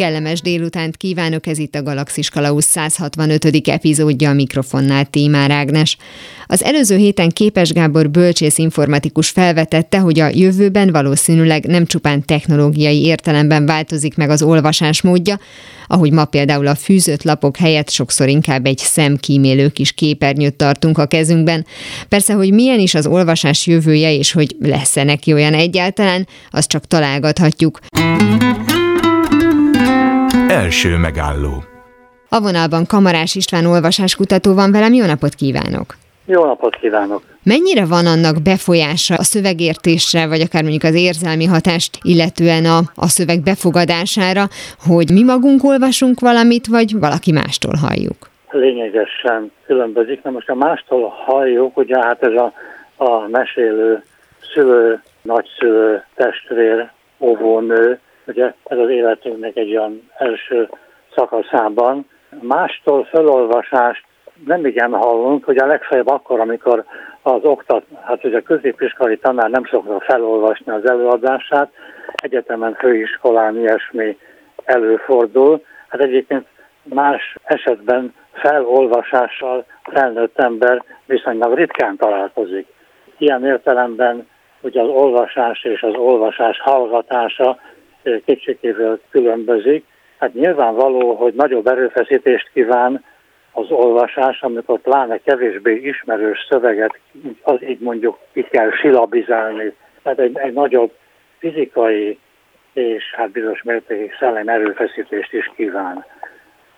Kellemes délutánt kívánok, ez itt a Galaxis Kalausz 165. epizódja a mikrofonnál Tímár Ágnes. Az előző héten Képes Gábor bölcsész informatikus felvetette, hogy a jövőben valószínűleg nem csupán technológiai értelemben változik meg az olvasás módja, ahogy ma például a fűzött lapok helyett sokszor inkább egy szemkímélő kis képernyőt tartunk a kezünkben. Persze, hogy milyen is az olvasás jövője, és hogy lesz-e neki olyan egyáltalán, azt csak találgathatjuk. Első megálló. A vonalban Kamarás István olvasáskutató van velem, jó napot kívánok! Jó napot kívánok! Mennyire van annak befolyása a szövegértésre, vagy akár mondjuk az érzelmi hatást, illetően a, a szöveg befogadására, hogy mi magunk olvasunk valamit, vagy valaki mástól halljuk? Lényegesen különbözik. Na most a mástól halljuk, ugye hát ez a, a mesélő szülő, nagyszülő, testvér, óvónő, ugye ez az életünknek egy olyan első szakaszában. Mástól felolvasást nem igen hallunk, hogy a legfeljebb akkor, amikor az oktat, hát ugye a középiskolai tanár nem szokta felolvasni az előadását, egyetemen, főiskolán ilyesmi előfordul. Hát egyébként más esetben felolvasással felnőtt ember viszonylag ritkán találkozik. Ilyen értelemben ugye az olvasás és az olvasás hallgatása kétségével különbözik. Hát nyilvánvaló, hogy nagyobb erőfeszítést kíván az olvasás, amikor pláne kevésbé ismerős szöveget, az így mondjuk ki kell silabizálni. Tehát egy, egy nagyobb fizikai és hát bizonyos mértékig szellem erőfeszítést is kíván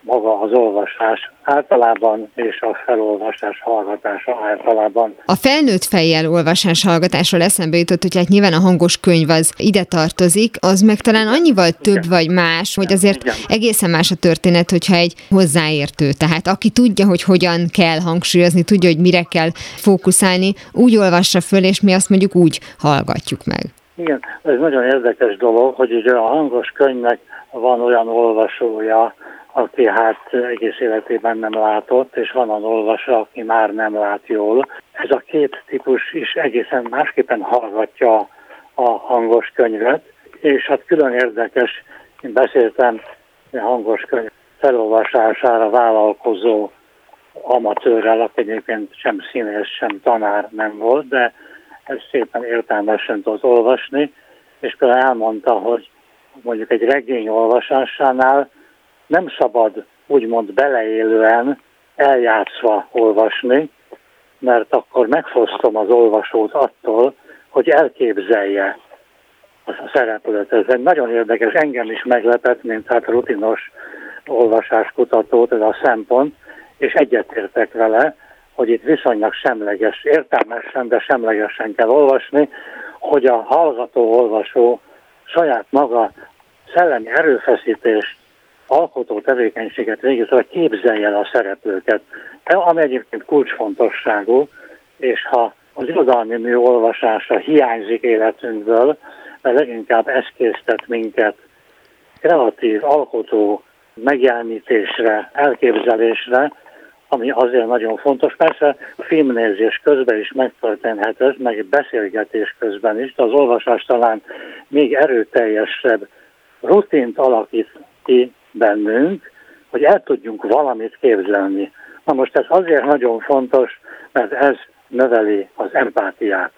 maga az olvasás általában és a felolvasás hallgatása általában. A felnőtt fejjel olvasás hallgatásról eszembe jutott, hogy hát nyilván a hangos könyv az ide tartozik, az meg talán annyival több Igen. vagy más, hogy azért Igen. egészen más a történet, hogyha egy hozzáértő, tehát aki tudja, hogy hogyan kell hangsúlyozni, tudja, hogy mire kell fókuszálni, úgy olvassa föl, és mi azt mondjuk úgy hallgatjuk meg. Igen, ez nagyon érdekes dolog, hogy ugye a hangos könyvnek van olyan olvasója, aki hát egész életében nem látott, és van az olvasó, aki már nem lát jól. Ez a két típus is egészen másképpen hallgatja a hangos könyvet, és hát külön érdekes, én beszéltem a hangos könyv felolvasására vállalkozó amatőrrel, aki egyébként sem színész, sem tanár nem volt, de ez szépen értelmesen tudott olvasni, és például elmondta, hogy mondjuk egy regény olvasásánál nem szabad úgymond beleélően eljátszva olvasni, mert akkor megfosztom az olvasót attól, hogy elképzelje a szereplőt. Ez egy nagyon érdekes, engem is meglepett, mint hát rutinos olvasáskutató, ez a szempont, és egyetértek vele, hogy itt viszonylag semleges, értelmesen, de semlegesen kell olvasni, hogy a hallgató-olvasó saját maga szellemi erőfeszítést alkotó tevékenységet végez, vagy képzelje el a szereplőket, ami egyébként kulcsfontosságú, és ha az irodalmi mű olvasása hiányzik életünkből, mert leginkább ez késztet minket kreatív, alkotó megjelenítésre, elképzelésre, ami azért nagyon fontos. Persze filmnézés közben is megtörténhet ez, meg beszélgetés közben is, de az olvasás talán még erőteljesebb rutint alakít ki bennünk, hogy el tudjunk valamit képzelni. Na most ez azért nagyon fontos, mert ez növeli az empátiát.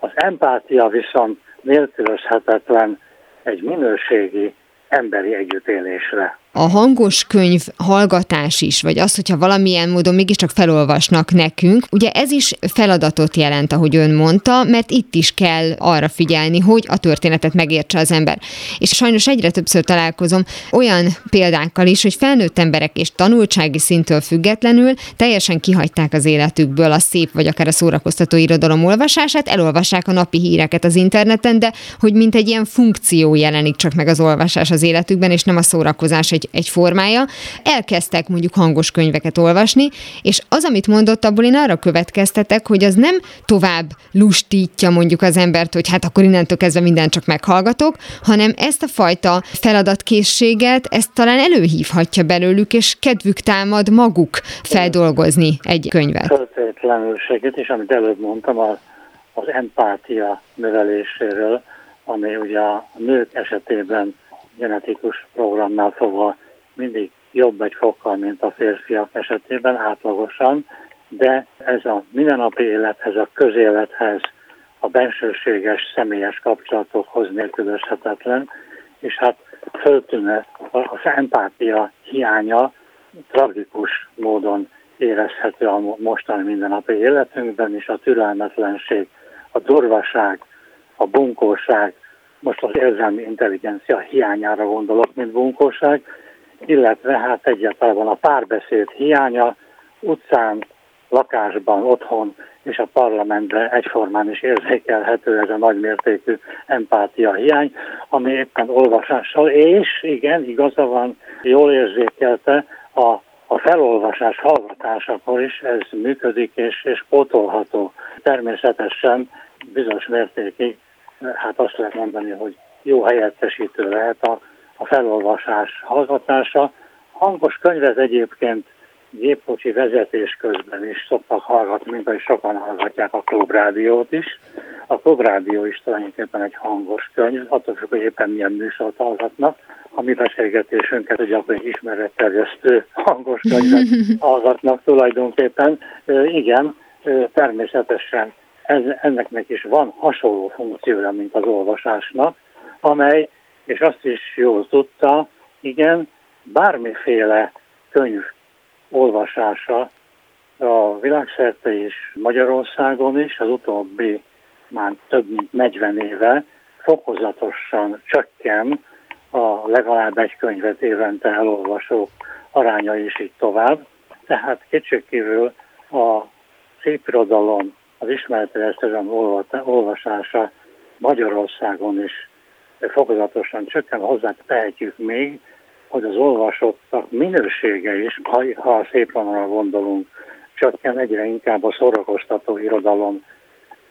Az empátia viszont nélkülözhetetlen egy minőségi emberi együttélésre a hangos könyv hallgatás is, vagy az, hogyha valamilyen módon mégiscsak felolvasnak nekünk, ugye ez is feladatot jelent, ahogy ön mondta, mert itt is kell arra figyelni, hogy a történetet megértse az ember. És sajnos egyre többször találkozom olyan példákkal is, hogy felnőtt emberek és tanultsági szintől függetlenül teljesen kihagyták az életükből a szép vagy akár a szórakoztató irodalom olvasását, elolvassák a napi híreket az interneten, de hogy mint egy ilyen funkció jelenik csak meg az olvasás az életükben, és nem a szórakozás egy egy, formája, elkezdtek mondjuk hangos könyveket olvasni, és az, amit mondott, abból én arra következtetek, hogy az nem tovább lustítja mondjuk az embert, hogy hát akkor innentől kezdve mindent csak meghallgatok, hanem ezt a fajta feladatkészséget, ezt talán előhívhatja belőlük, és kedvük támad maguk feldolgozni egy könyvet. Feltétlenül segít, és amit előbb mondtam, a, az empátia növeléséről, ami ugye a nők esetében genetikus programnál fogva mindig jobb egy fokkal, mint a férfiak esetében átlagosan, de ez a mindennapi élethez, a közélethez, a bensőséges, személyes kapcsolatokhoz nélkülözhetetlen, és hát föltűnne az empátia hiánya tragikus módon érezhető a mostani mindennapi életünkben, és a türelmetlenség, a durvaság, a bunkóság, most az érzelmi intelligencia hiányára gondolok, mint bunkóság, illetve hát egyáltalán a párbeszéd hiánya, utcán, lakásban, otthon és a parlamentben egyformán is érzékelhető ez a nagymértékű empátia hiány, ami éppen olvasással, és igen, igaza van, jól érzékelte, a, a felolvasás hallgatásakor is ez működik és, és pótolható. Természetesen bizonyos mértékig, hát azt lehet mondani, hogy jó helyettesítő lehet a, a felolvasás hallgatása. Hangos könyvet egyébként gépkocsi vezetés közben is szoktak hallgatni, mint ahogy sokan hallgatják a klubrádiót is. A klubrádió is tulajdonképpen egy hangos könyv, attól függ, hogy éppen milyen műsort hallgatnak. A mi beszélgetésünket egy gyakran ismeretterjesztő hangos könyvet hallgatnak tulajdonképpen. Igen, természetesen ez, enneknek is van hasonló funkciója, mint az olvasásnak, amely, és azt is jól tudta, igen, bármiféle könyv olvasása a világszerte is, Magyarországon is, az utóbbi már több mint 40 éve fokozatosan csökken a legalább egy könyvet évente elolvasók aránya is így tovább. Tehát kétségkívül a szépirodalom, az ismeretterjesztően olvasása Magyarországon is fokozatosan csökken, hozzá tehetjük még, hogy az olvasottak minősége is, ha, ha a szép vonalra gondolunk, csökken egyre inkább a szórakoztató irodalom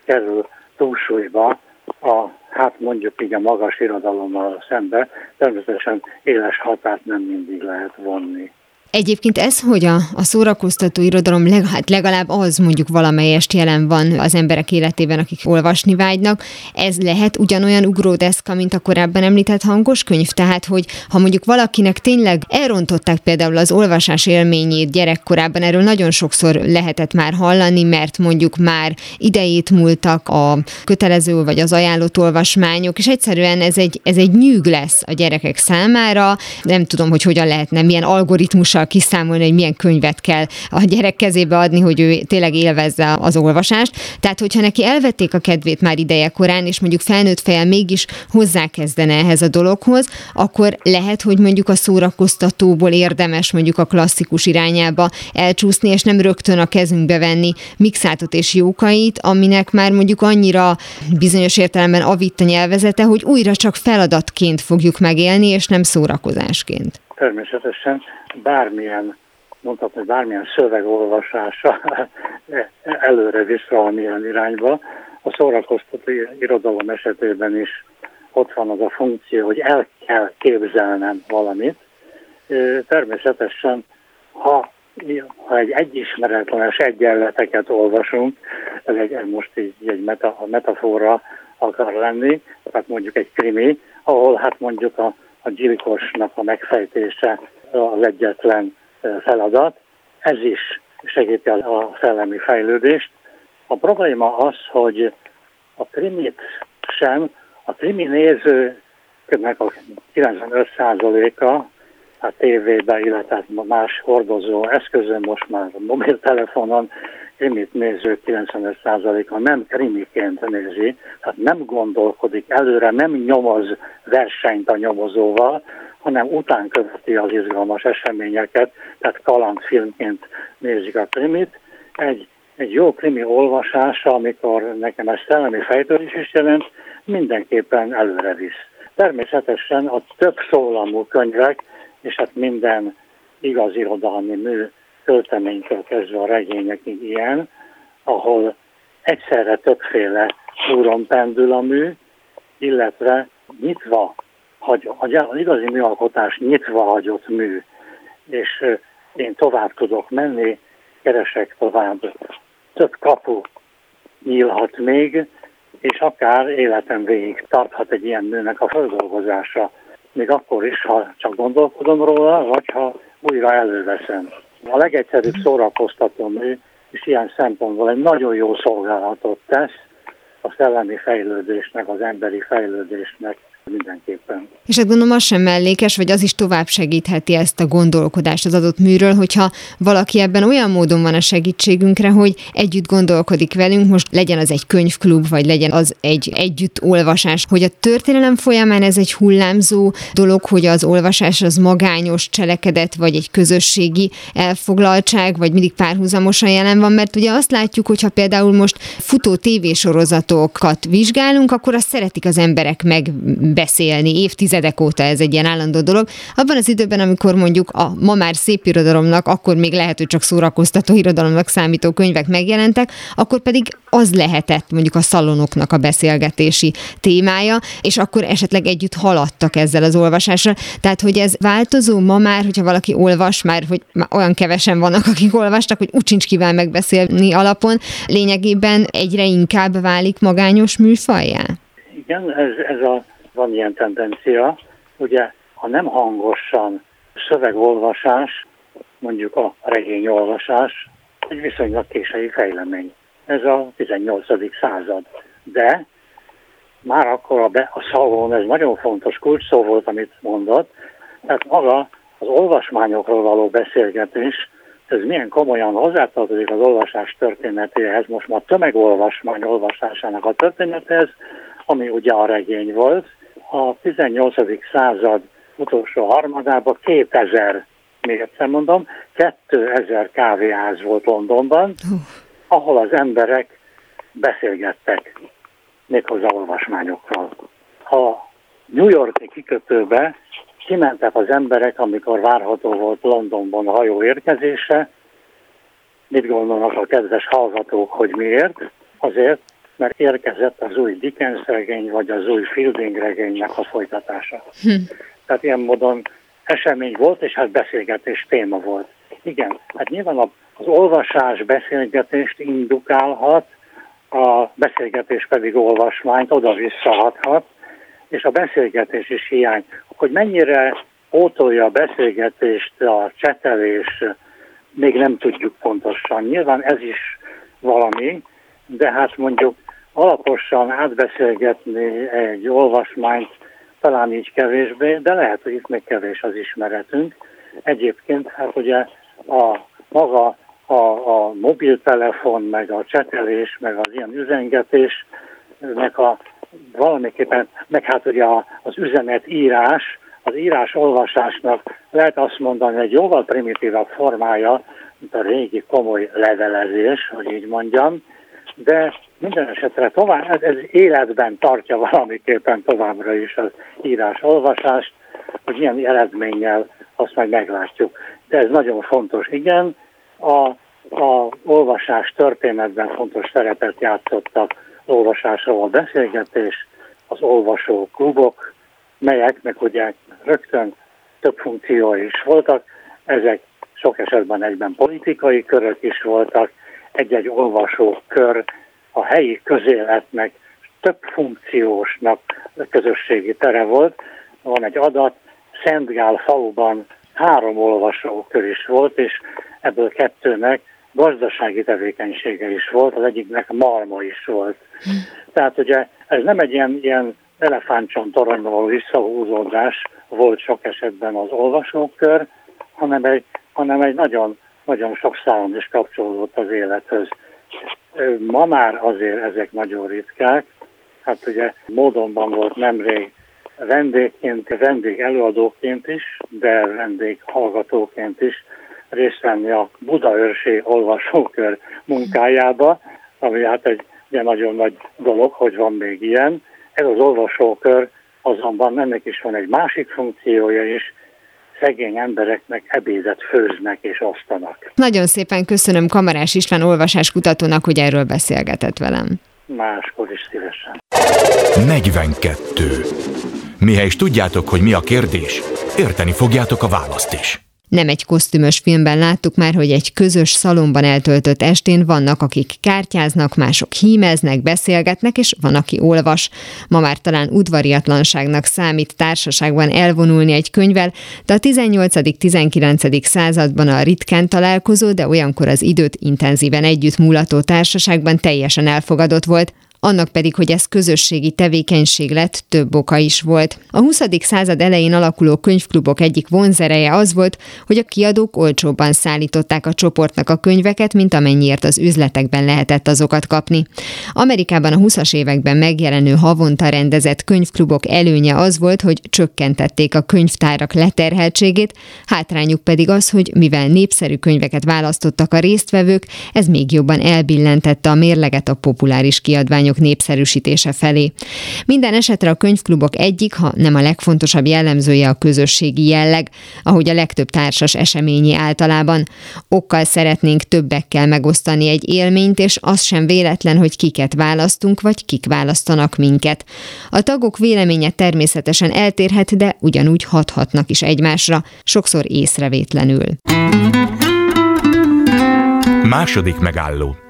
kerül túlsúlyba, a, hát mondjuk így a magas irodalommal szembe, természetesen éles határt nem mindig lehet vonni. Egyébként ez, hogy a, a szórakoztató irodalom leg, hát legalább az mondjuk valamelyest jelen van az emberek életében, akik olvasni vágynak, ez lehet ugyanolyan ugródeszka, mint a korábban említett hangos könyv? Tehát, hogy ha mondjuk valakinek tényleg elrontották például az olvasás élményét gyerekkorában, erről nagyon sokszor lehetett már hallani, mert mondjuk már idejét múltak a kötelező vagy az ajánlott olvasmányok, és egyszerűen ez egy, ez egy nyűg lesz a gyerekek számára. Nem tudom, hogy hogyan lehetne, milyen algoritmussal kiszámolni, hogy milyen könyvet kell a gyerek kezébe adni, hogy ő tényleg élvezze az olvasást. Tehát, hogyha neki elvették a kedvét már ideje korán, és mondjuk felnőtt fejjel mégis hozzákezdene ehhez a dologhoz, akkor lehet, hogy mondjuk a szórakoztatóból érdemes mondjuk a klasszikus irányába elcsúszni, és nem rögtön a kezünkbe venni mixátot és jókait, aminek már mondjuk annyira bizonyos értelemben avitt a nyelvezete, hogy újra csak feladatként fogjuk megélni, és nem szórakozásként. Természetesen bármilyen, mondhatni, bármilyen szöveg olvasása előre visz valamilyen irányba. A szórakoztató irodalom esetében is ott van az a funkció, hogy el kell képzelnem valamit. Természetesen, ha, ha egy egyismeretlenes egyenleteket olvasunk, ez egy, most így egy meta, metafora akar lenni, tehát mondjuk egy krimi, ahol hát mondjuk a, a gyilkosnak a megfejtése az egyetlen feladat. Ez is segíti a szellemi fejlődést. A probléma az, hogy a krimit sem, a krimi nézőknek a 95%-a a tévébe, illetve más hordozó eszközön, most már mobiltelefonon krimit néző 95%-a nem krimiként nézi, tehát nem gondolkodik előre, nem nyomoz versenyt a nyomozóval, hanem után követi az izgalmas eseményeket, tehát kalandfilmként nézik a krimit. Egy, egy jó krimi olvasása, amikor nekem ez szellemi fejtörés is jelent, mindenképpen előre visz. Természetesen a több szólamú könyvek, és hát minden igaz irodalmi mű költeménytől kezdve a regényekig ilyen, ahol egyszerre többféle úron pendül a mű, illetve nyitva hagy, az igazi műalkotás nyitva hagyott mű, és én tovább tudok menni, keresek tovább. Több kapu nyílhat még, és akár életem végig tarthat egy ilyen nőnek a földolgozása, még akkor is, ha csak gondolkodom róla, vagy ha újra előveszem. A legegyszerűbb szórakoztató nő, és ilyen szempontból egy nagyon jó szolgálatot tesz a szellemi fejlődésnek, az emberi fejlődésnek, mindenképpen. És hát gondolom az sem mellékes, vagy az is tovább segítheti ezt a gondolkodást az adott műről, hogyha valaki ebben olyan módon van a segítségünkre, hogy együtt gondolkodik velünk, most legyen az egy könyvklub, vagy legyen az egy együtt olvasás, hogy a történelem folyamán ez egy hullámzó dolog, hogy az olvasás az magányos cselekedet, vagy egy közösségi elfoglaltság, vagy mindig párhuzamosan jelen van, mert ugye azt látjuk, hogyha például most futó tévésorozatokat vizsgálunk, akkor azt szeretik az emberek meg beszélni, évtizedek óta ez egy ilyen állandó dolog. Abban az időben, amikor mondjuk a ma már szép irodalomnak, akkor még lehet, hogy csak szórakoztató irodalomnak számító könyvek megjelentek, akkor pedig az lehetett mondjuk a szalonoknak a beszélgetési témája, és akkor esetleg együtt haladtak ezzel az olvasással. Tehát, hogy ez változó ma már, hogyha valaki olvas, már hogy már olyan kevesen vannak, akik olvastak, hogy úgy sincs kíván megbeszélni alapon, lényegében egyre inkább válik magányos műfajjá? Igen, ez, ez a van ilyen tendencia, ugye a nem hangosan szövegolvasás, mondjuk a regényolvasás, egy viszonylag késői fejlemény. Ez a 18. század. De már akkor a, be, a szavon, ez nagyon fontos kulcs szó volt, amit mondott, tehát maga az olvasmányokról való beszélgetés, ez milyen komolyan hozzátartozik az olvasás történetéhez, most már tömegolvasmány olvasásának a történetéhez, ami ugye a regény volt, a 18. század utolsó harmadában 2000, még egyszer mondom, 2000 kávéház volt Londonban, ahol az emberek beszélgettek, méghozzá olvasmányokról. A New Yorki kikötőbe kimentek az emberek, amikor várható volt Londonban a hajó érkezése. Mit gondolnak a kedves hallgatók, hogy miért? Azért, mert érkezett az új Dickens regény, vagy az új Fielding regénynek a folytatása. Hm. Tehát ilyen módon esemény volt, és hát beszélgetés téma volt. Igen, hát nyilván az olvasás beszélgetést indukálhat, a beszélgetés pedig olvasmányt oda-visszahathat, és a beszélgetés is hiány. Hogy mennyire pótolja a beszélgetést a csetelés, még nem tudjuk pontosan. Nyilván ez is valami, de hát mondjuk alaposan átbeszélgetni egy olvasmányt, talán így kevésbé, de lehet, hogy itt még kevés az ismeretünk. Egyébként hát ugye a maga a, a mobiltelefon, meg a csetelés, meg az ilyen üzengetés, meg a valamiképpen, meg hát ugye az üzenet írás, az írás-olvasásnak lehet azt mondani, egy jóval primitívebb formája, mint a régi komoly levelezés, hogy így mondjam, de minden esetre tovább, ez, ez életben tartja valamiképpen továbbra is az írás-olvasást, hogy milyen eredménnyel azt majd meglátjuk. De ez nagyon fontos, igen. A, a olvasás történetben fontos szerepet játszottak olvasásról a beszélgetés, az olvasó klubok, melyeknek ugye rögtön több funkciói is voltak, ezek sok esetben egyben politikai körök is voltak, egy-egy olvasókör a helyi közéletnek több funkciósnak közösségi tere volt. Van egy adat, Szentgál faluban három olvasókör is volt, és ebből kettőnek gazdasági tevékenysége is volt, az egyiknek malma is volt. Tehát ugye ez nem egy ilyen, ilyen elefántcsontoronyból visszahúzódás volt sok esetben az olvasókör, hanem egy, hanem egy nagyon nagyon sok szálon is kapcsolódott az élethez. Ma már azért ezek nagyon ritkák. Hát ugye módonban volt nemrég vendégként, vendég előadóként is, de vendég hallgatóként is részt venni a Budaörsi olvasókör munkájába, ami hát egy ugye nagyon nagy dolog, hogy van még ilyen. Ez az olvasókör azonban ennek is van egy másik funkciója is, szegény embereknek ebédet főznek és osztanak. Nagyon szépen köszönöm Kamarás István olvasáskutatónak, hogy erről beszélgetett velem. Máskor is szívesen. 42. Mihez is tudjátok, hogy mi a kérdés, érteni fogjátok a választ is. Nem egy kosztümös filmben láttuk már, hogy egy közös szalomban eltöltött estén vannak, akik kártyáznak, mások hímeznek, beszélgetnek, és van, aki olvas. Ma már talán udvariatlanságnak számít társaságban elvonulni egy könyvvel, de a 18.-19. században a ritkán találkozó, de olyankor az időt intenzíven együtt múlató társaságban teljesen elfogadott volt, annak pedig, hogy ez közösségi tevékenység lett, több oka is volt. A 20. század elején alakuló könyvklubok egyik vonzereje az volt, hogy a kiadók olcsóbban szállították a csoportnak a könyveket, mint amennyiért az üzletekben lehetett azokat kapni. Amerikában a 20-as években megjelenő havonta rendezett könyvklubok előnye az volt, hogy csökkentették a könyvtárak leterheltségét, hátrányuk pedig az, hogy mivel népszerű könyveket választottak a résztvevők, ez még jobban elbillentette a mérleget a populáris kiadványok könyvek népszerűsítése felé. Minden esetre a könyvklubok egyik, ha nem a legfontosabb jellemzője a közösségi jelleg, ahogy a legtöbb társas eseményi általában. Okkal szeretnénk többekkel megosztani egy élményt, és az sem véletlen, hogy kiket választunk, vagy kik választanak minket. A tagok véleménye természetesen eltérhet, de ugyanúgy hathatnak is egymásra, sokszor észrevétlenül. Második megálló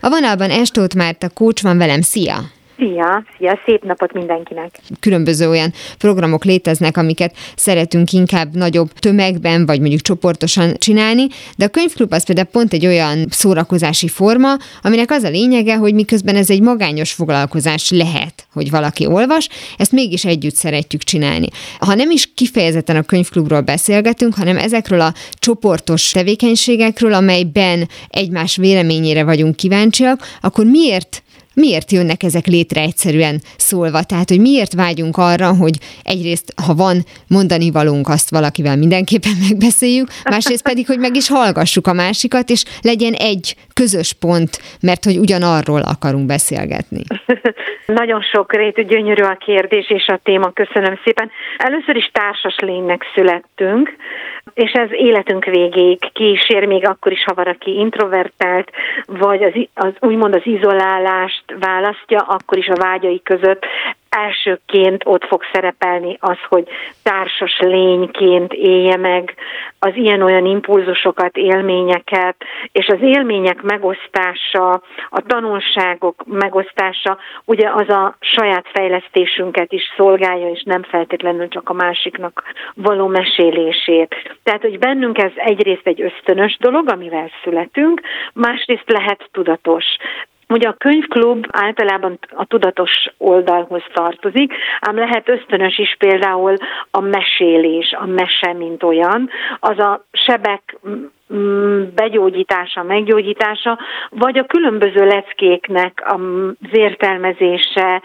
a vonalban Estót Márta kócs van velem, szia! Szia, szia, szép napot mindenkinek! Különböző olyan programok léteznek, amiket szeretünk inkább nagyobb tömegben, vagy mondjuk csoportosan csinálni, de a könyvklub az például pont egy olyan szórakozási forma, aminek az a lényege, hogy miközben ez egy magányos foglalkozás lehet, hogy valaki olvas, ezt mégis együtt szeretjük csinálni. Ha nem is kifejezetten a könyvklubról beszélgetünk, hanem ezekről a csoportos tevékenységekről, amelyben egymás véleményére vagyunk kíváncsiak, akkor miért miért jönnek ezek létre egyszerűen szólva? Tehát, hogy miért vágyunk arra, hogy egyrészt, ha van mondani valunk, azt valakivel mindenképpen megbeszéljük, másrészt pedig, hogy meg is hallgassuk a másikat, és legyen egy közös pont, mert hogy ugyanarról akarunk beszélgetni. Nagyon sok rétű, gyönyörű a kérdés és a téma, köszönöm szépen. Először is társas lénynek születtünk, és ez életünk végéig kísér, még akkor is, ha valaki introvertált, vagy az, az úgymond az izolálást választja, akkor is a vágyai között elsőként ott fog szerepelni az, hogy társas lényként élje meg az ilyen-olyan impulzusokat, élményeket, és az élmények megosztása, a tanulságok megosztása, ugye az a saját fejlesztésünket is szolgálja, és nem feltétlenül csak a másiknak való mesélését. Tehát, hogy bennünk ez egyrészt egy ösztönös dolog, amivel születünk, másrészt lehet tudatos. Ugye a könyvklub általában a tudatos oldalhoz tartozik, ám lehet ösztönös is például a mesélés, a mese, mint olyan, az a sebek begyógyítása, meggyógyítása, vagy a különböző leckéknek az értelmezése,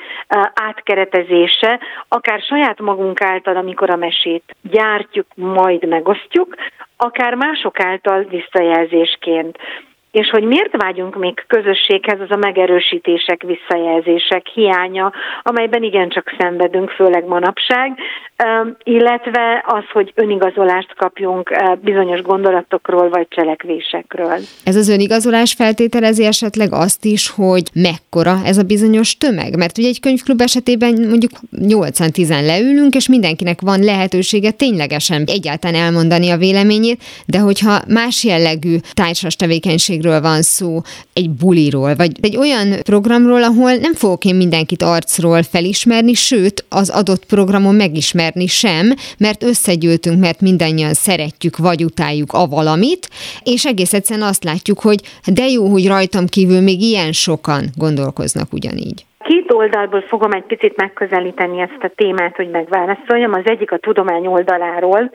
átkeretezése, akár saját magunk által, amikor a mesét gyártjuk, majd megosztjuk, akár mások által visszajelzésként. És hogy miért vágyunk még közösséghez, az a megerősítések, visszajelzések hiánya, amelyben igencsak szenvedünk, főleg manapság, illetve az, hogy önigazolást kapjunk bizonyos gondolatokról vagy cselekvésekről. Ez az önigazolás feltételezi esetleg azt is, hogy mekkora ez a bizonyos tömeg? Mert ugye egy könyvklub esetében mondjuk 8-10 leülünk, és mindenkinek van lehetősége ténylegesen egyáltalán elmondani a véleményét, de hogyha más jellegű társas tevékenységről van szó, egy buliról, vagy egy olyan programról, ahol nem fogok én mindenkit arcról felismerni, sőt, az adott programon megismerni ismerni sem, mert összegyűltünk, mert mindannyian szeretjük vagy utáljuk a valamit, és egész egyszerűen azt látjuk, hogy de jó, hogy rajtam kívül még ilyen sokan gondolkoznak ugyanígy. Két oldalból fogom egy picit megközelíteni ezt a témát, hogy megválaszoljam. Az egyik a tudomány oldaláról,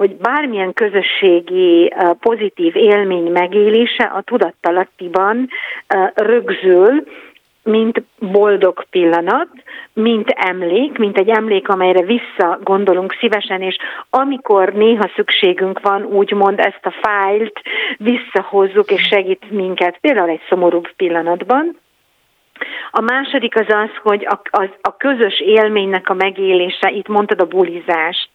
hogy bármilyen közösségi pozitív élmény megélése a tudattalattiban rögzül, mint boldog pillanat, mint emlék, mint egy emlék, amelyre visszagondolunk szívesen, és amikor néha szükségünk van, úgymond ezt a fájlt visszahozzuk, és segít minket, például egy szomorúbb pillanatban. A második az az, hogy a, a, a közös élménynek a megélése, itt mondtad a bulizást,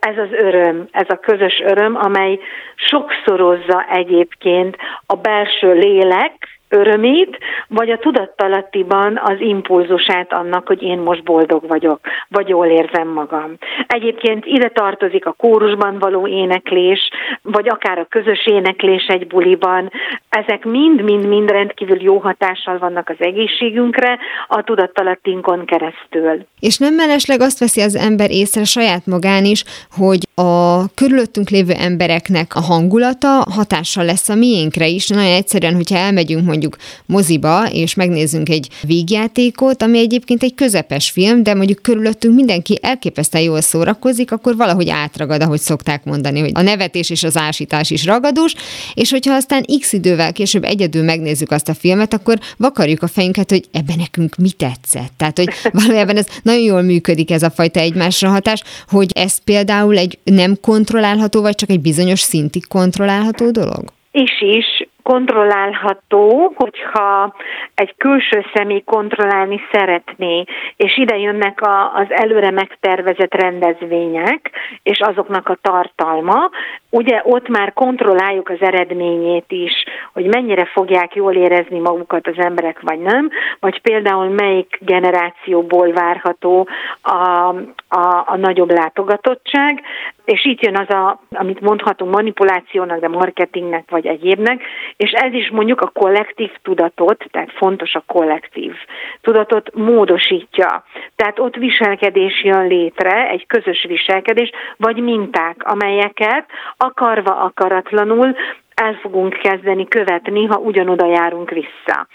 ez az öröm, ez a közös öröm, amely sokszorozza egyébként a belső lélek, örömét, vagy a tudattalattiban az impulzusát annak, hogy én most boldog vagyok, vagy jól érzem magam. Egyébként ide tartozik a kórusban való éneklés, vagy akár a közös éneklés egy buliban. Ezek mind-mind-mind rendkívül jó hatással vannak az egészségünkre a tudattalattinkon keresztül. És nem mellesleg azt veszi az ember észre saját magán is, hogy a körülöttünk lévő embereknek a hangulata hatással lesz a miénkre is. Nagyon egyszerűen, hogyha elmegyünk mondjuk moziba, és megnézzünk egy vígjátékot, ami egyébként egy közepes film, de mondjuk körülöttünk mindenki elképesztően jól szórakozik, akkor valahogy átragad, ahogy szokták mondani, hogy a nevetés és az ásítás is ragadós, és hogyha aztán x idővel később egyedül megnézzük azt a filmet, akkor vakarjuk a fejünket, hogy ebben nekünk mi tetszett. Tehát, hogy valójában ez nagyon jól működik ez a fajta egymásra hatás, hogy ez például egy nem kontrollálható, vagy csak egy bizonyos szintig kontrollálható dolog? És is, kontrollálható, hogyha egy külső személy kontrollálni szeretné, és ide jönnek a, az előre megtervezett rendezvények, és azoknak a tartalma, ugye ott már kontrolláljuk az eredményét is, hogy mennyire fogják jól érezni magukat az emberek, vagy nem, vagy például melyik generációból várható a, a, a nagyobb látogatottság, és itt jön az, a, amit mondhatunk manipulációnak, de marketingnek, vagy egyébnek, és ez is mondjuk a kollektív tudatot, tehát fontos a kollektív tudatot módosítja. Tehát ott viselkedés jön létre, egy közös viselkedés, vagy minták, amelyeket akarva akaratlanul el fogunk kezdeni követni, ha ugyanoda járunk vissza.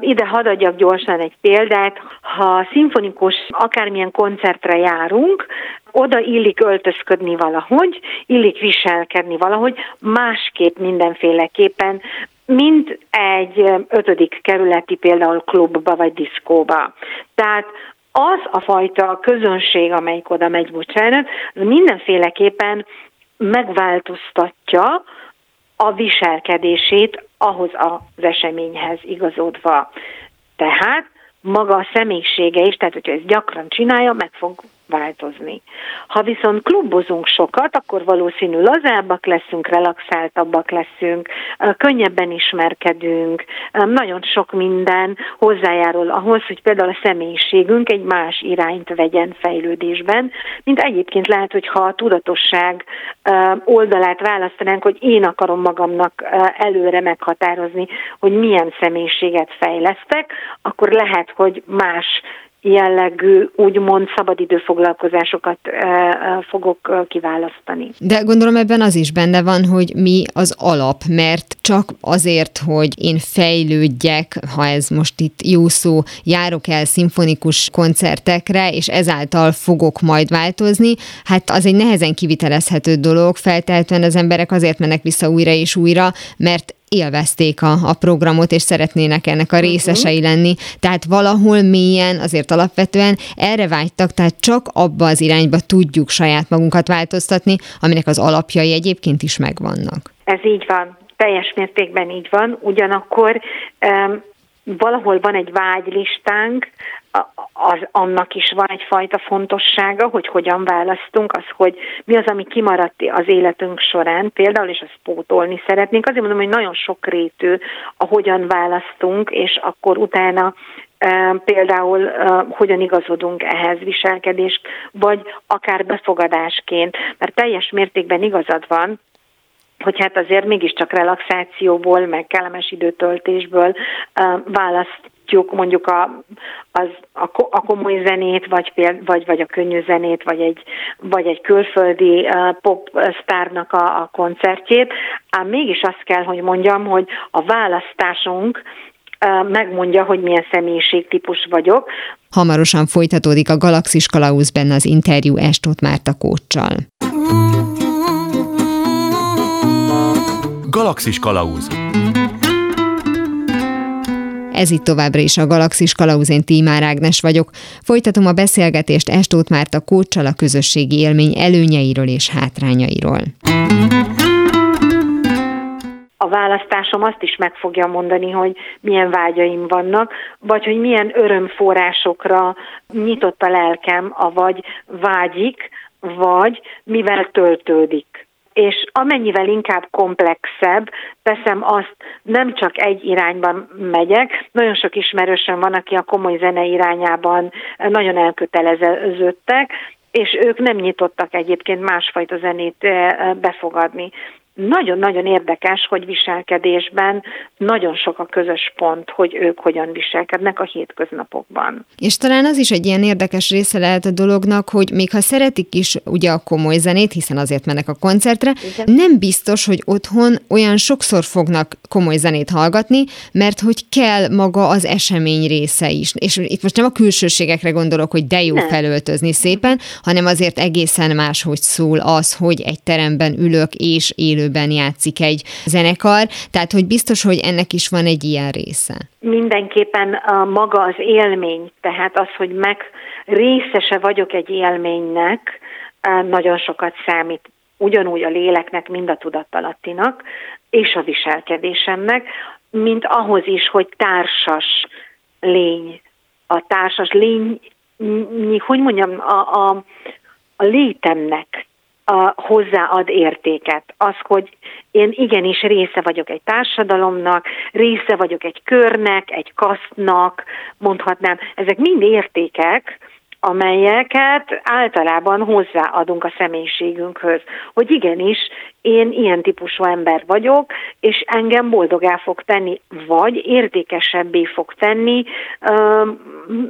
Ide hadd adjak gyorsan egy példát. Ha szimfonikus akármilyen koncertre járunk, oda illik öltözködni valahogy, illik viselkedni valahogy, másképp mindenféleképpen, mint egy ötödik kerületi például klubba vagy diszkóba. Tehát az a fajta közönség, amelyik oda megy, bocsánat, az mindenféleképpen megváltoztatja a viselkedését ahhoz az eseményhez igazodva. Tehát maga a személyisége is, tehát hogyha ezt gyakran csinálja, meg fog változni. Ha viszont klubozunk sokat, akkor valószínű lazábbak leszünk, relaxáltabbak leszünk, könnyebben ismerkedünk, nagyon sok minden hozzájárul ahhoz, hogy például a személyiségünk egy más irányt vegyen fejlődésben, mint egyébként lehet, hogy ha a tudatosság oldalát választanánk, hogy én akarom magamnak előre meghatározni, hogy milyen személyiséget fejlesztek, akkor lehet, hogy más jellegű, úgymond szabadidőfoglalkozásokat fogok kiválasztani. De gondolom ebben az is benne van, hogy mi az alap, mert csak azért, hogy én fejlődjek, ha ez most itt jó szó, járok el szimfonikus koncertekre, és ezáltal fogok majd változni, hát az egy nehezen kivitelezhető dolog, feltehetően az emberek azért mennek vissza újra és újra, mert élvezték a, a programot, és szeretnének ennek a mhm. részesei lenni. Tehát valahol mélyen, azért alapvetően erre vágytak, tehát csak abba az irányba tudjuk saját magunkat változtatni, aminek az alapjai egyébként is megvannak. Ez így van, teljes mértékben így van, ugyanakkor um, valahol van egy vágylistánk, az, annak is van egyfajta fontossága, hogy hogyan választunk, az, hogy mi az, ami kimaradt az életünk során, például, és azt pótolni szeretnénk. Azért mondom, hogy nagyon sok rétű, hogyan választunk, és akkor utána például hogyan igazodunk ehhez viselkedés, vagy akár befogadásként, mert teljes mértékben igazad van, hogy hát azért mégiscsak relaxációból, meg kellemes időtöltésből választ mondjuk a, az, a, a komoly zenét, vagy, vagy, vagy a könnyű zenét, vagy egy, vagy egy külföldi uh, pop sztárnak a, a koncertjét, ám mégis azt kell, hogy mondjam, hogy a választásunk uh, megmondja, hogy milyen személyiségtípus vagyok. Hamarosan folytatódik a Galaxis Kalauz benne az interjú Estot Márta Kóccsal. Galaxis Kalauz ez itt továbbra is a Galaxis Kalauzén Tímár Ágnes vagyok. Folytatom a beszélgetést Estót Márta Kócsal a közösségi élmény előnyeiről és hátrányairól. A választásom azt is meg fogja mondani, hogy milyen vágyaim vannak, vagy hogy milyen örömforrásokra nyitott a lelkem, vagy vágyik, vagy mivel töltődik. És amennyivel inkább komplexebb, teszem azt, nem csak egy irányban megyek, nagyon sok ismerősöm van, aki a komoly zene irányában nagyon elköteleződtek, és ők nem nyitottak egyébként másfajta zenét eh, befogadni nagyon-nagyon érdekes, hogy viselkedésben nagyon sok a közös pont, hogy ők hogyan viselkednek a hétköznapokban. És talán az is egy ilyen érdekes része lehet a dolognak, hogy még ha szeretik is ugye a komoly zenét, hiszen azért mennek a koncertre, Igen. nem biztos, hogy otthon olyan sokszor fognak komoly zenét hallgatni, mert hogy kell maga az esemény része is. És itt most nem a külsőségekre gondolok, hogy de jó nem. felöltözni szépen, hanem azért egészen máshogy szól az, hogy egy teremben ülök és élő élőben játszik egy zenekar, tehát hogy biztos, hogy ennek is van egy ilyen része. Mindenképpen a maga az élmény, tehát az, hogy meg részese vagyok egy élménynek, nagyon sokat számít ugyanúgy a léleknek, mind a tudattalattinak, és a viselkedésemnek, mint ahhoz is, hogy társas lény. A társas lény, hogy mondjam, a, a, a létemnek a, hozzáad értéket. Az, hogy én igenis része vagyok egy társadalomnak, része vagyok egy körnek, egy kasztnak, mondhatnám, ezek mind értékek, amelyeket általában hozzáadunk a személyiségünkhöz, hogy igenis, én ilyen típusú ember vagyok, és engem boldogá fog tenni, vagy értékesebbé fog tenni,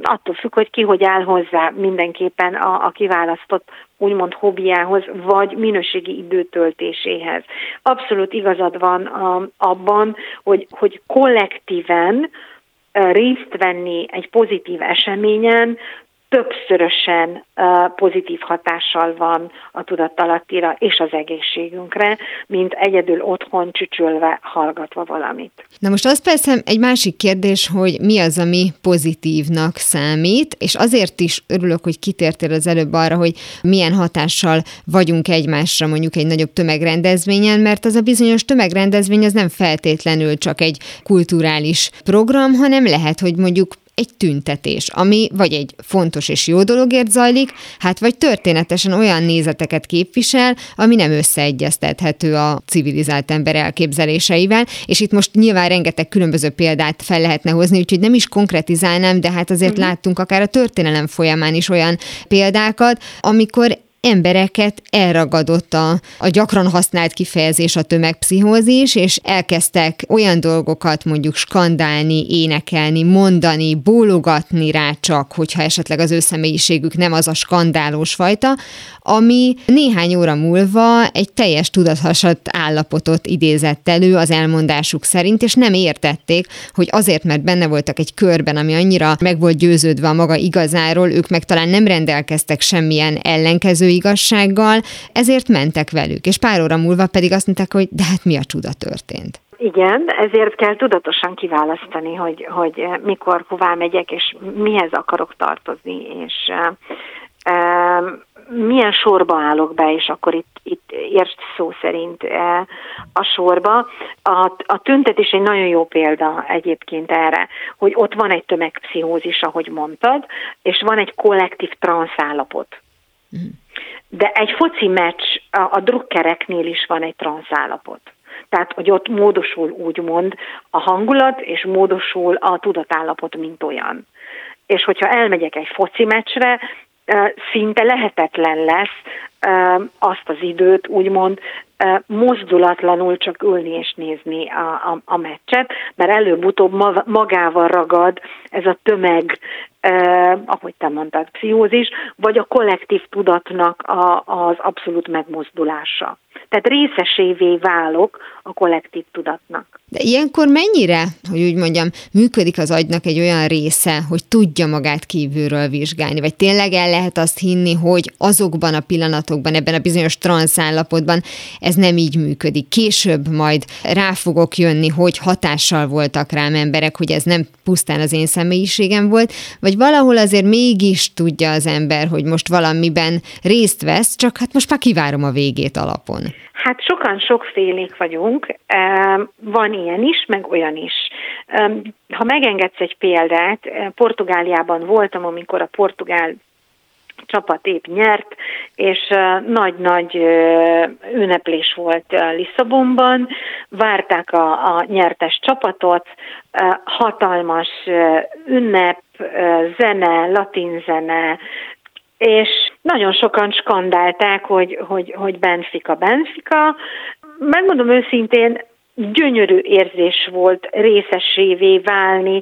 attól függ, hogy ki hogy áll hozzá mindenképpen a, a kiválasztott úgymond hobbiához, vagy minőségi időtöltéséhez. Abszolút igazad van abban, hogy, hogy kollektíven részt venni egy pozitív eseményen többszörösen pozitív hatással van a tudattalattira és az egészségünkre, mint egyedül otthon csücsülve, hallgatva valamit. Na most az persze egy másik kérdés, hogy mi az, ami pozitívnak számít, és azért is örülök, hogy kitértél az előbb arra, hogy milyen hatással vagyunk egymásra mondjuk egy nagyobb tömegrendezvényen, mert az a bizonyos tömegrendezvény az nem feltétlenül csak egy kulturális program, hanem lehet, hogy mondjuk egy tüntetés, ami vagy egy fontos és jó dologért zajlik, hát vagy történetesen olyan nézeteket képvisel, ami nem összeegyeztethető a civilizált ember elképzeléseivel, és itt most nyilván rengeteg különböző példát fel lehetne hozni, úgyhogy nem is konkretizálnám, de hát azért uh-huh. láttunk akár a történelem folyamán is olyan példákat, amikor embereket elragadott a, a gyakran használt kifejezés a tömegpszichózis, és elkezdtek olyan dolgokat mondjuk skandálni, énekelni, mondani, bólogatni rá csak, hogyha esetleg az ő személyiségük nem az a skandálós fajta, ami néhány óra múlva egy teljes tudathasadt állapotot idézett elő az elmondásuk szerint, és nem értették, hogy azért, mert benne voltak egy körben, ami annyira meg volt győződve a maga igazáról, ők meg talán nem rendelkeztek semmilyen ellenkező igazsággal, ezért mentek velük. És pár óra múlva pedig azt mondták, hogy de hát mi a csuda történt. Igen, ezért kell tudatosan kiválasztani, hogy, hogy mikor, hová megyek, és mihez akarok tartozni, és milyen sorba állok be, és akkor itt, itt értsd szó szerint e, a sorba. A, a tüntetés egy nagyon jó példa egyébként erre, hogy ott van egy tömegpszichózis, ahogy mondtad, és van egy kollektív transzállapot. Mhm. De egy foci meccs, a, a drukkereknél is van egy transzállapot. Tehát, hogy ott módosul úgymond a hangulat, és módosul a tudatállapot, mint olyan. És hogyha elmegyek egy foci meccsre, szinte lehetetlen lesz azt az időt úgymond mozdulatlanul csak ülni és nézni a, a, a meccset, mert előbb-utóbb magával ragad ez a tömeg, eh, ahogy te mondtad, pszichózis, vagy a kollektív tudatnak a, az abszolút megmozdulása. Tehát részesévé válok a kollektív tudatnak. De ilyenkor mennyire, hogy úgy mondjam, működik az agynak egy olyan része, hogy tudja magát kívülről vizsgálni, vagy tényleg el lehet azt hinni, hogy azokban a pillanatokban, ebben a bizonyos transzállapotban ez nem így működik. Később majd rá fogok jönni, hogy hatással voltak rám emberek, hogy ez nem pusztán az én személyiségem volt, vagy valahol azért mégis tudja az ember, hogy most valamiben részt vesz, csak hát most már kivárom a végét alapon. Hát sokan sokfélék vagyunk, van ilyen is, meg olyan is. Ha megengedsz egy példát, Portugáliában voltam, amikor a portugál csapat épp nyert, és nagy-nagy ünneplés volt Lisszabonban, várták a, a nyertes csapatot, hatalmas ünnep, zene, latin zene, és nagyon sokan skandálták, hogy, hogy, hogy Benfica, Benfica. Megmondom őszintén, gyönyörű érzés volt részesévé válni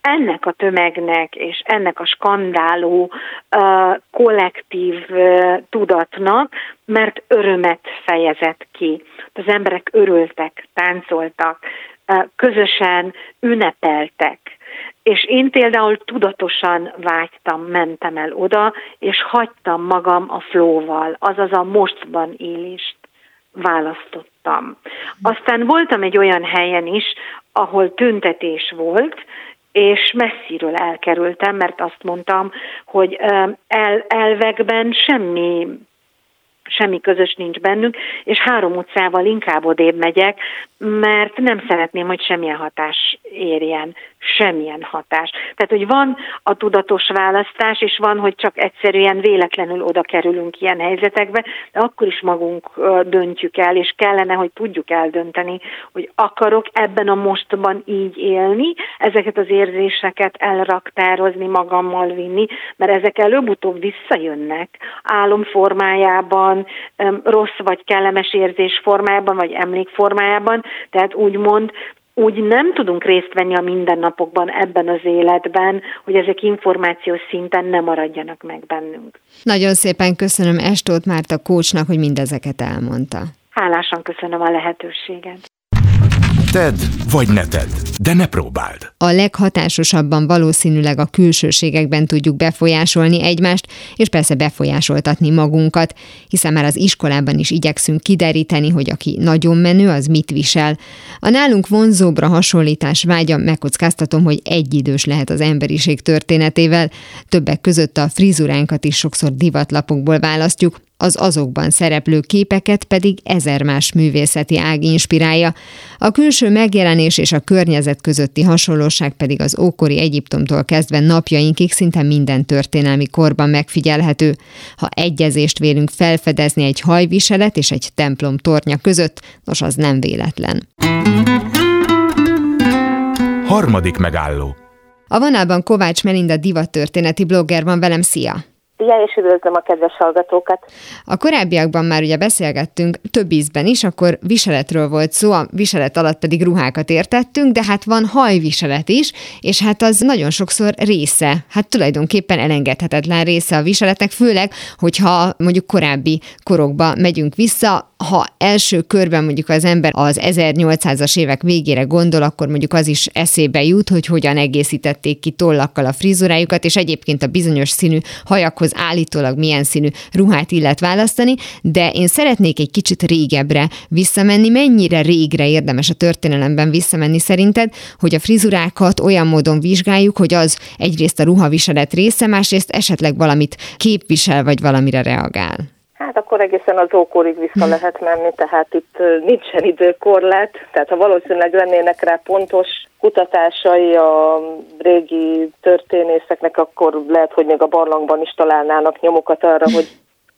ennek a tömegnek és ennek a skandáló uh, kollektív uh, tudatnak, mert örömet fejezett ki. Az emberek örültek, táncoltak, uh, közösen ünnepeltek. És én például tudatosan vágytam, mentem el oda, és hagytam magam a flóval, azaz a mostban élést választottam. Aztán voltam egy olyan helyen is, ahol tüntetés volt, és messziről elkerültem, mert azt mondtam, hogy el, elvekben semmi semmi közös nincs bennünk, és három utcával inkább odébb megyek, mert nem szeretném, hogy semmilyen hatás érjen, semmilyen hatás. Tehát, hogy van a tudatos választás, és van, hogy csak egyszerűen véletlenül oda kerülünk ilyen helyzetekbe, de akkor is magunk döntjük el, és kellene, hogy tudjuk eldönteni, hogy akarok ebben a mostban így élni, ezeket az érzéseket elraktározni, magammal vinni, mert ezek előbb-utóbb visszajönnek álom formájában, rossz vagy kellemes érzés formájában, vagy emlék formájában, tehát úgymond úgy nem tudunk részt venni a mindennapokban ebben az életben, hogy ezek információs szinten nem maradjanak meg bennünk. Nagyon szépen köszönöm Estót Márta kócsnak, hogy mindezeket elmondta. Hálásan köszönöm a lehetőséget. Tedd vagy ne tedd, de ne próbáld. A leghatásosabban valószínűleg a külsőségekben tudjuk befolyásolni egymást, és persze befolyásoltatni magunkat, hiszen már az iskolában is igyekszünk kideríteni, hogy aki nagyon menő, az mit visel. A nálunk vonzóbra hasonlítás vágya megkockáztatom, hogy egyidős lehet az emberiség történetével, többek között a frizuránkat is sokszor divatlapokból választjuk, az azokban szereplő képeket pedig ezer más művészeti ág inspirálja. A külső megjelenés és a környezet közötti hasonlóság pedig az ókori Egyiptomtól kezdve napjainkig szinte minden történelmi korban megfigyelhető. Ha egyezést vélünk felfedezni egy hajviselet és egy templom tornya között, nos az nem véletlen. Harmadik megálló. A vonalban Kovács Melinda divattörténeti blogger van velem, szia! Szia, és üdvözlöm a kedves hallgatókat! A korábbiakban már ugye beszélgettünk több ízben is, akkor viseletről volt szó, a viselet alatt pedig ruhákat értettünk, de hát van hajviselet is, és hát az nagyon sokszor része, hát tulajdonképpen elengedhetetlen része a viseletnek, főleg, hogyha mondjuk korábbi korokba megyünk vissza, ha első körben mondjuk az ember az 1800-as évek végére gondol, akkor mondjuk az is eszébe jut, hogy hogyan egészítették ki tollakkal a frizurájukat, és egyébként a bizonyos színű hajakhoz állítólag milyen színű ruhát illet választani, de én szeretnék egy kicsit régebbre visszamenni. Mennyire régre érdemes a történelemben visszamenni szerinted, hogy a frizurákat olyan módon vizsgáljuk, hogy az egyrészt a ruhaviselet része, másrészt esetleg valamit képvisel, vagy valamire reagál? Hát akkor egészen az ókorig vissza hm. lehet menni, tehát itt nincsen időkorlát, tehát ha valószínűleg lennének rá pontos kutatásai a régi történészeknek, akkor lehet, hogy még a barlangban is találnának nyomokat arra, hogy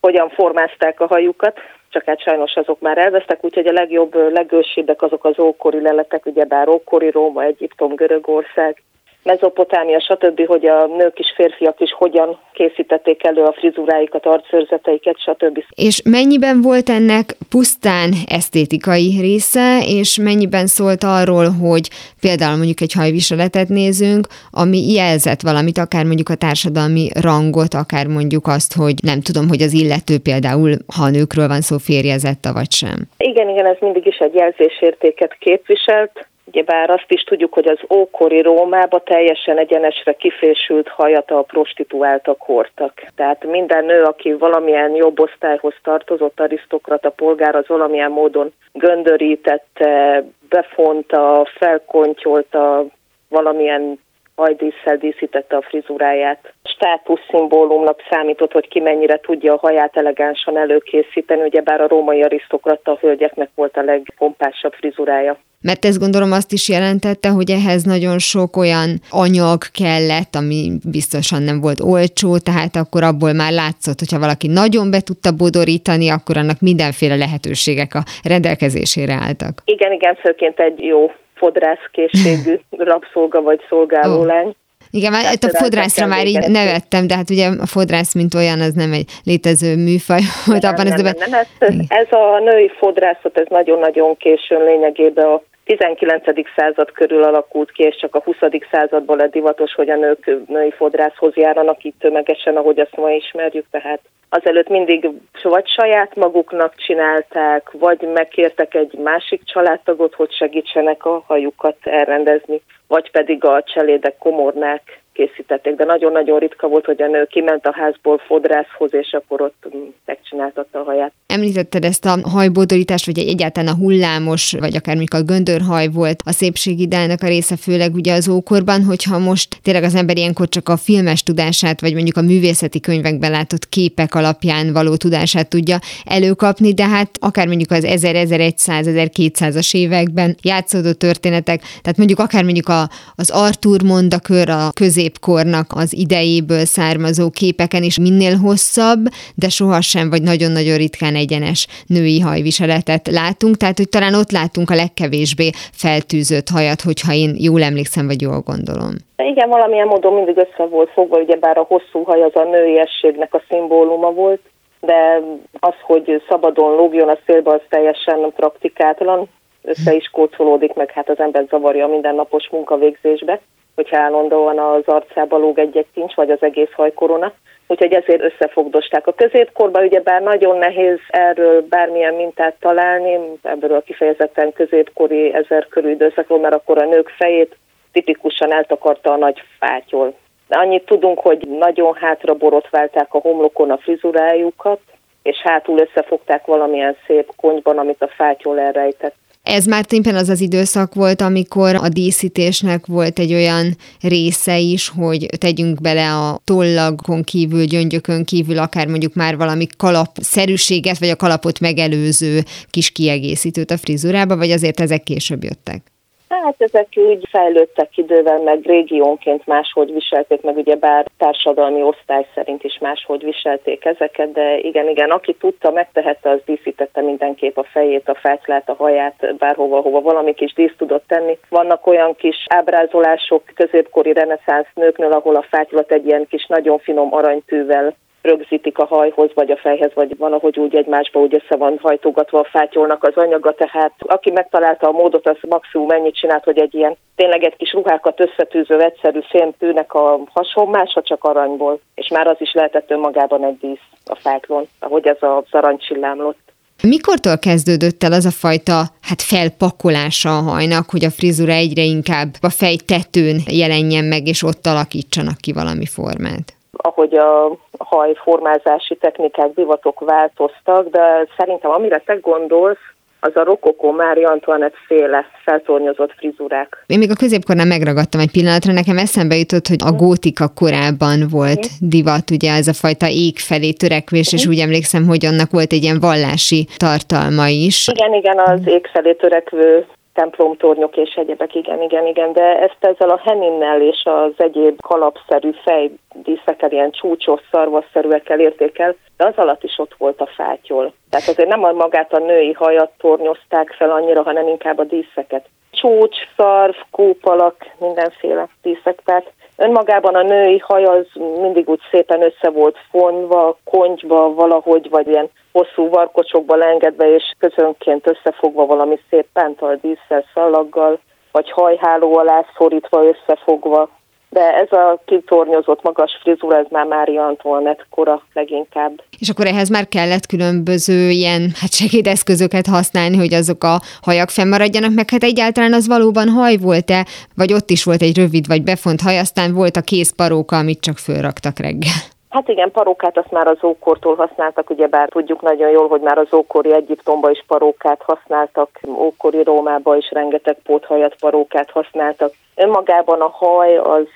hogyan formázták a hajukat, csak hát sajnos azok már elvesztek, úgyhogy a legjobb, legősibbek azok az ókori leletek, ugyebár ókori Róma, Egyiptom, Görögország, Mezopotámia, stb., hogy a nők és férfiak is hogyan készítették elő a frizuráikat, arcőrzeteiket, stb. És mennyiben volt ennek pusztán esztétikai része, és mennyiben szólt arról, hogy például mondjuk egy hajviseletet nézünk, ami jelzett valamit, akár mondjuk a társadalmi rangot, akár mondjuk azt, hogy nem tudom, hogy az illető például, ha a nőkről van szó, férjezett, vagy sem. Igen, igen, ez mindig is egy jelzésértéket képviselt Ugyebár azt is tudjuk, hogy az ókori Rómába teljesen egyenesre kifésült hajat a prostituáltak hordtak. Tehát minden nő, aki valamilyen jobb osztályhoz tartozott, arisztokrata polgár, az valamilyen módon göndörítette, befonta, felkontyolta, valamilyen hajdísszel díszítette a frizuráját. státuszszimbólumnak számított, hogy ki mennyire tudja a haját elegánsan előkészíteni, ugyebár a római arisztokrata hölgyeknek volt a legpompásabb frizurája. Mert ez gondolom azt is jelentette, hogy ehhez nagyon sok olyan anyag kellett, ami biztosan nem volt olcsó, tehát akkor abból már látszott, hogyha valaki nagyon be tudta bodorítani, akkor annak mindenféle lehetőségek a rendelkezésére álltak. Igen, igen, főként egy jó fodrászkészségű rabszolga vagy szolgálólány. Igen, már a fodrászra már így nevettem, de hát ugye a fodrász, mint olyan, az nem egy létező műfaj volt abban nem, nem, nem, ez, ez a női fodrászat, ez nagyon-nagyon későn lényegében a 19. század körül alakult ki, és csak a 20. században lett divatos, hogy a nők női fodrászhoz járanak itt tömegesen, ahogy azt ma ismerjük, tehát azelőtt mindig vagy saját maguknak csinálták, vagy megkértek egy másik családtagot, hogy segítsenek a hajukat elrendezni, vagy pedig a cselédek komornák készítették, de nagyon-nagyon ritka volt, hogy a nő kiment a házból fodrászhoz, és akkor ott megcsináltatta a haját. Említetted ezt a hajbódorítást, vagy egyáltalán a hullámos, vagy akár mondjuk a göndörhaj volt a szépségideálnak a része, főleg ugye az ókorban, hogyha most tényleg az ember ilyenkor csak a filmes tudását, vagy mondjuk a művészeti könyvekben látott képek alapján való tudását tudja előkapni, de hát akár mondjuk az 1000-1100-1200-as években játszódó történetek, tehát mondjuk akár mondjuk a, az Arthur mondakör a közé középkornak az idejéből származó képeken is minél hosszabb, de sohasem vagy nagyon-nagyon ritkán egyenes női hajviseletet látunk, tehát hogy talán ott látunk a legkevésbé feltűzött hajat, hogyha én jól emlékszem, vagy jól gondolom. Igen, valamilyen módon mindig össze volt fogva, ugyebár a hosszú haj az a nőiességnek a szimbóluma volt, de az, hogy szabadon lógjon a szélbe, az teljesen praktikátlan, össze is kócolódik, meg hát az ember zavarja a mindennapos munkavégzésbe hogyha állandóan az arcába lóg egy-egy kincs, vagy az egész hajkorona. Úgyhogy ezért összefogdosták. A középkorban ugyebár nagyon nehéz erről bármilyen mintát találni, ebből a kifejezetten középkori ezer körül időszakról, mert akkor a nők fejét tipikusan eltakarta a nagy fátyol. Annyit tudunk, hogy nagyon hátra borotválták a homlokon a frizurájukat, és hátul összefogták valamilyen szép konyban, amit a fátyol elrejtett. Ez már tényleg az az időszak volt, amikor a díszítésnek volt egy olyan része is, hogy tegyünk bele a tollagon kívül, gyöngyökön kívül, akár mondjuk már valami kalapszerűséget, vagy a kalapot megelőző kis kiegészítőt a frizurába, vagy azért ezek később jöttek? Hát ezek úgy fejlődtek idővel, meg régiónként máshogy viselték, meg ugye bár társadalmi osztály szerint is máshogy viselték ezeket, de igen, igen, aki tudta, megtehette, az díszítette mindenképp a fejét, a fáclát, a haját, bárhova, hova valami kis dísz tudott tenni. Vannak olyan kis ábrázolások középkori reneszánsz nőknől, ahol a fátylat egy ilyen kis nagyon finom aranytűvel rögzítik a hajhoz, vagy a fejhez, vagy valahogy úgy egymásba úgy össze van hajtogatva a fátyolnak az anyaga, tehát aki megtalálta a módot, az maximum mennyit csinált, hogy egy ilyen tényleg egy kis ruhákat összetűző egyszerű fémtűnek a hasonmása csak aranyból, és már az is lehetett önmagában egy dísz a fáklon, ahogy ez az aranycsillámlott. Mikortól kezdődött el az a fajta hát felpakolása a hajnak, hogy a frizura egyre inkább a fej tetőn jelenjen meg, és ott alakítsanak ki valami formát? Ahogy a hajformázási technikák, divatok változtak, de szerintem amire te gondolsz, az a rokokó Mária Antoinette féle feltornyozott frizurák. Én még a középkornál megragadtam egy pillanatra, nekem eszembe jutott, hogy a gótika korábban volt divat, ugye ez a fajta ég felé törekvés, és úgy emlékszem, hogy annak volt egy ilyen vallási tartalma is. Igen, igen, az ég felé törekvő templomtornyok és egyebek, igen, igen, igen, de ezt ezzel a heninnel és az egyéb kalapszerű fejdíszekkel, ilyen csúcsos, szarvasszerűekkel értékel, de az alatt is ott volt a fátyol. Tehát azért nem a magát a női hajat tornyozták fel annyira, hanem inkább a díszeket. Csúcs, szarv, kópalak, mindenféle díszek, tehát önmagában a női haj az mindig úgy szépen össze volt fonva, kontyba valahogy, vagy ilyen hosszú varkocsokba leengedve, és közönként összefogva valami szép pántal, díszsel, szalaggal, vagy hajháló alá szorítva összefogva. De ez a kitornyozott magas frizura, ez már Mária Antoinette kora leginkább. És akkor ehhez már kellett különböző ilyen hát segédeszközöket használni, hogy azok a hajak fennmaradjanak, meg hát egyáltalán az valóban haj volt-e, vagy ott is volt egy rövid vagy befont haj, aztán volt a kézparóka, amit csak fölraktak reggel. Hát igen, parókát azt már az ókortól használtak, ugyebár tudjuk nagyon jól, hogy már az ókori Egyiptomba is parókát használtak, ókori Rómába is rengeteg póthajat parókát használtak. Önmagában a haj az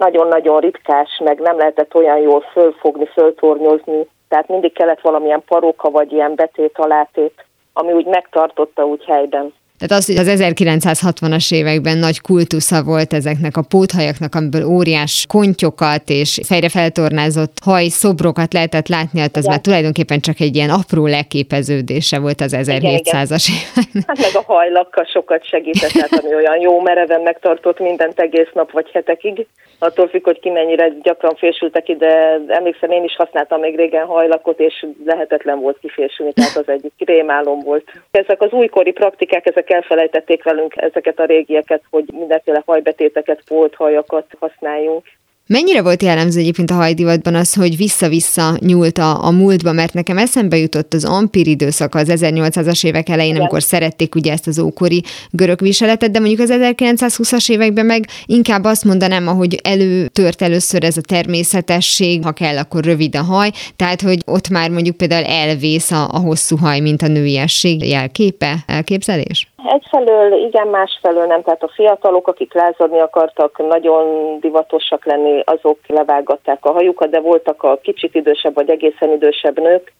nagyon-nagyon ritkás, meg nem lehetett olyan jól fölfogni, föltornyozni, tehát mindig kellett valamilyen paróka vagy ilyen betét alátét, ami úgy megtartotta úgy helyben. Tehát az, hogy az 1960-as években nagy kultusza volt ezeknek a póthajaknak, amiből óriás kontyokat és fejre feltornázott haj szobrokat lehetett látni, hát az igen. már tulajdonképpen csak egy ilyen apró leképeződése volt az 1700-as években. Hát meg a hajlakkal sokat segített, hát ami olyan jó mereven megtartott mindent egész nap vagy hetekig. Attól függ, hogy ki mennyire gyakran fésültek ide. Emlékszem, én is használtam még régen hajlakot, és lehetetlen volt kifésülni, tehát az egyik rémálom volt. Ezek az újkori praktikák, ezek elfelejtették velünk ezeket a régieket, hogy mindenféle hajbetéteket, polthajakat használjunk. Mennyire volt jellemző egyébként a hajdivatban az, hogy vissza-vissza nyúlt a, a múltba, mert nekem eszembe jutott az ampír időszaka az 1800-as évek elején, Igen. amikor szerették ugye ezt az ókori görög viseletet, de mondjuk az 1920-as években meg inkább azt mondanám, ahogy előtört először ez a természetesség, ha kell, akkor rövid a haj, tehát hogy ott már mondjuk például elvész a, a hosszú haj, mint a nőiesség jelképe, elképzelés? Egyfelől igen, másfelől nem. Tehát a fiatalok, akik lázadni akartak, nagyon divatosak lenni, azok levágatták a hajukat, de voltak a kicsit idősebb vagy egészen idősebb nők,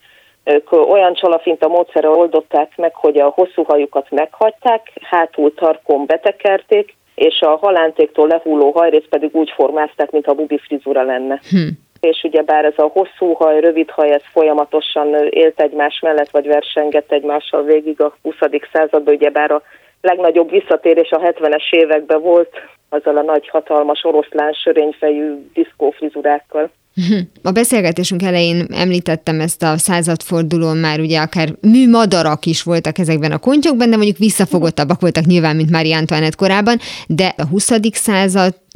ők olyan a módszere oldották meg, hogy a hosszú hajukat meghagyták, hátul tarkon betekerték, és a halántéktól lehulló hajrészt pedig úgy formázták, mintha bubi frizura lenne. Hm és ugye bár ez a hosszú haj, rövid haj, ez folyamatosan élt egymás mellett, vagy versengett egymással végig a 20. században, ugye bár a legnagyobb visszatérés a 70-es években volt, azzal a nagy, hatalmas oroszlán sörényfejű diszkófrizurákkal. A beszélgetésünk elején említettem ezt a századfordulón már ugye akár műmadarak is voltak ezekben a kontyokban, de mondjuk visszafogottabbak voltak nyilván, mint Mária Antoinette korában, de a 20.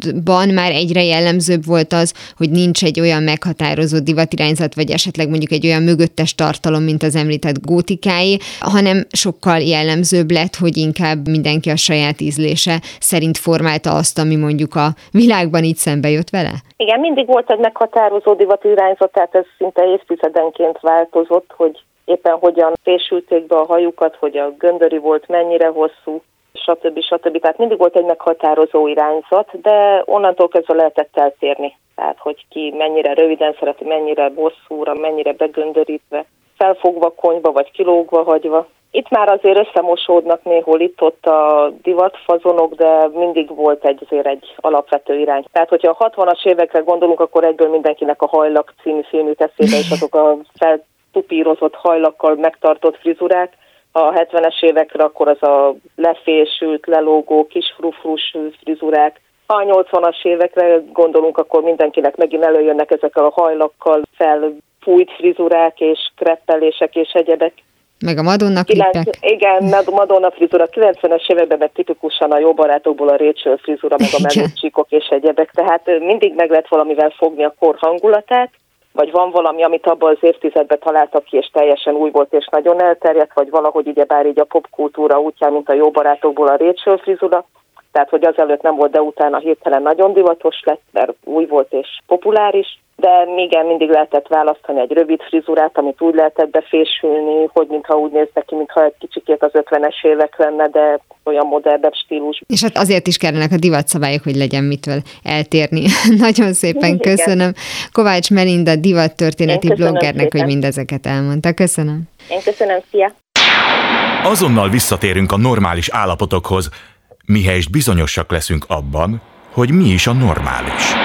században már egyre jellemzőbb volt az, hogy nincs egy olyan meghatározó divatirányzat, vagy esetleg mondjuk egy olyan mögöttes tartalom, mint az említett gótikáé, hanem sokkal jellemzőbb lett, hogy inkább mindenki a saját ízlése szerint formálta azt, ami mondjuk a világban így szembe jött vele? Igen, mindig volt egy meghatározó divat irányzat, tehát ez szinte évtizedenként változott, hogy éppen hogyan fésülték be a hajukat, hogy a göndöri volt mennyire hosszú, stb. stb. Tehát mindig volt egy meghatározó irányzat, de onnantól kezdve lehetett eltérni. Tehát, hogy ki mennyire röviden szereti, mennyire bosszúra, mennyire begöndörítve, felfogva konyba, vagy kilógva hagyva. Itt már azért összemosódnak néhol itt-ott a divatfazonok, de mindig volt egy, azért egy alapvető irány. Tehát, hogyha a 60-as évekre gondolunk, akkor egyből mindenkinek a Hajlak című filmű eszébe, és azok a feltupírozott hajlakkal megtartott frizurák. A 70-es évekre akkor az a lefésült, lelógó, kis frufrus frizurák, ha a 80-as évekre gondolunk, akkor mindenkinek megint előjönnek ezekkel a hajlakkal felfújt frizurák és kreppelések és egyebek. Meg a Madonna klipek. Igen, Madonna frizura. 90-es években meg tipikusan a jó barátokból a Rachel frizura, meg a melócsíkok és egyebek. Tehát mindig meg lehet valamivel fogni a kor hangulatát, vagy van valami, amit abban az évtizedben találtak ki, és teljesen új volt, és nagyon elterjedt, vagy valahogy ugye bár így a popkultúra útján, mint a jó barátokból a Rachel frizura, tehát hogy azelőtt nem volt, de utána hirtelen nagyon divatos lett, mert új volt és populáris, de igen, mindig lehetett választani egy rövid frizurát, amit úgy lehetett befésülni, hogy mintha úgy nézne ki, mintha egy kicsikét az 50-es évek lenne, de olyan modernebb stílus. És hát azért is kellenek a divatszabályok, hogy legyen mitől eltérni. Nagyon szépen köszönöm. Igen. Kovács Melinda divattörténeti bloggernek, szépen. hogy mindezeket elmondta. Köszönöm. Én köszönöm, szia! Azonnal visszatérünk a normális állapotokhoz, mihelyest bizonyosak leszünk abban, hogy mi is a normális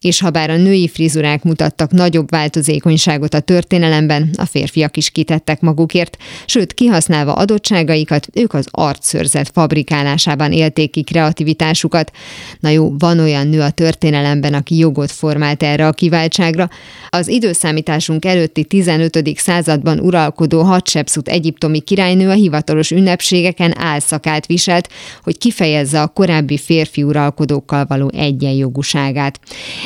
és ha bár a női frizurák mutattak nagyobb változékonyságot a történelemben, a férfiak is kitettek magukért, sőt, kihasználva adottságaikat, ők az arcszörzet fabrikálásában élték ki kreativitásukat. Na jó, van olyan nő a történelemben, aki jogot formált erre a kiváltságra. Az időszámításunk előtti 15. században uralkodó Hatshepsut egyiptomi királynő a hivatalos ünnepségeken álszakát viselt, hogy kifejezze a korábbi férfi uralkodókkal való egyenjogúságát.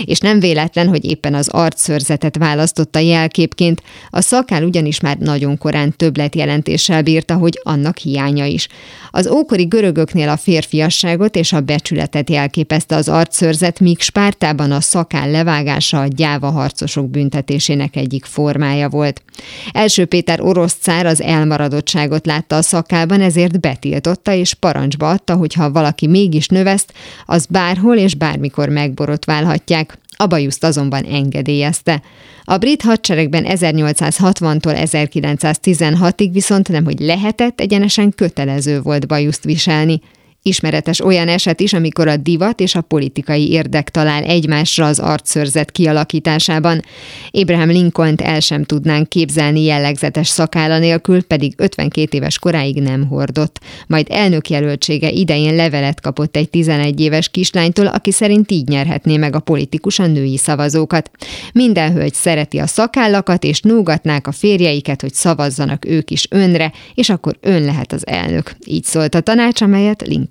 És nem véletlen, hogy éppen az arcszörzetet választotta jelképként, a szakál ugyanis már nagyon korán többlet jelentéssel bírta, hogy annak hiánya is. Az ókori görögöknél a férfiasságot és a becsületet jelképezte az arcszörzet, míg Spártában a szakál levágása a gyáva harcosok büntetésének egyik formája volt. Első Péter orosz cár az elmaradottságot látta a szakában, ezért betiltotta és parancsba adta, hogy ha valaki mégis növeszt, az bárhol és bármikor megborotválhatják. A bajuszt azonban engedélyezte. A brit hadseregben 1860-tól 1916-ig viszont nem, hogy lehetett, egyenesen kötelező volt bajuszt viselni. Ismeretes olyan eset is, amikor a divat és a politikai érdek talál egymásra az arcszörzet kialakításában. Abraham Lincoln-t el sem tudnánk képzelni jellegzetes szakála nélkül, pedig 52 éves koráig nem hordott. Majd elnökjelöltsége idején levelet kapott egy 11 éves kislánytól, aki szerint így nyerhetné meg a politikus a női szavazókat. Minden hölgy szereti a szakállakat, és nógatnák a férjeiket, hogy szavazzanak ők is önre, és akkor ön lehet az elnök. Így szólt a tanács, amelyet Lincoln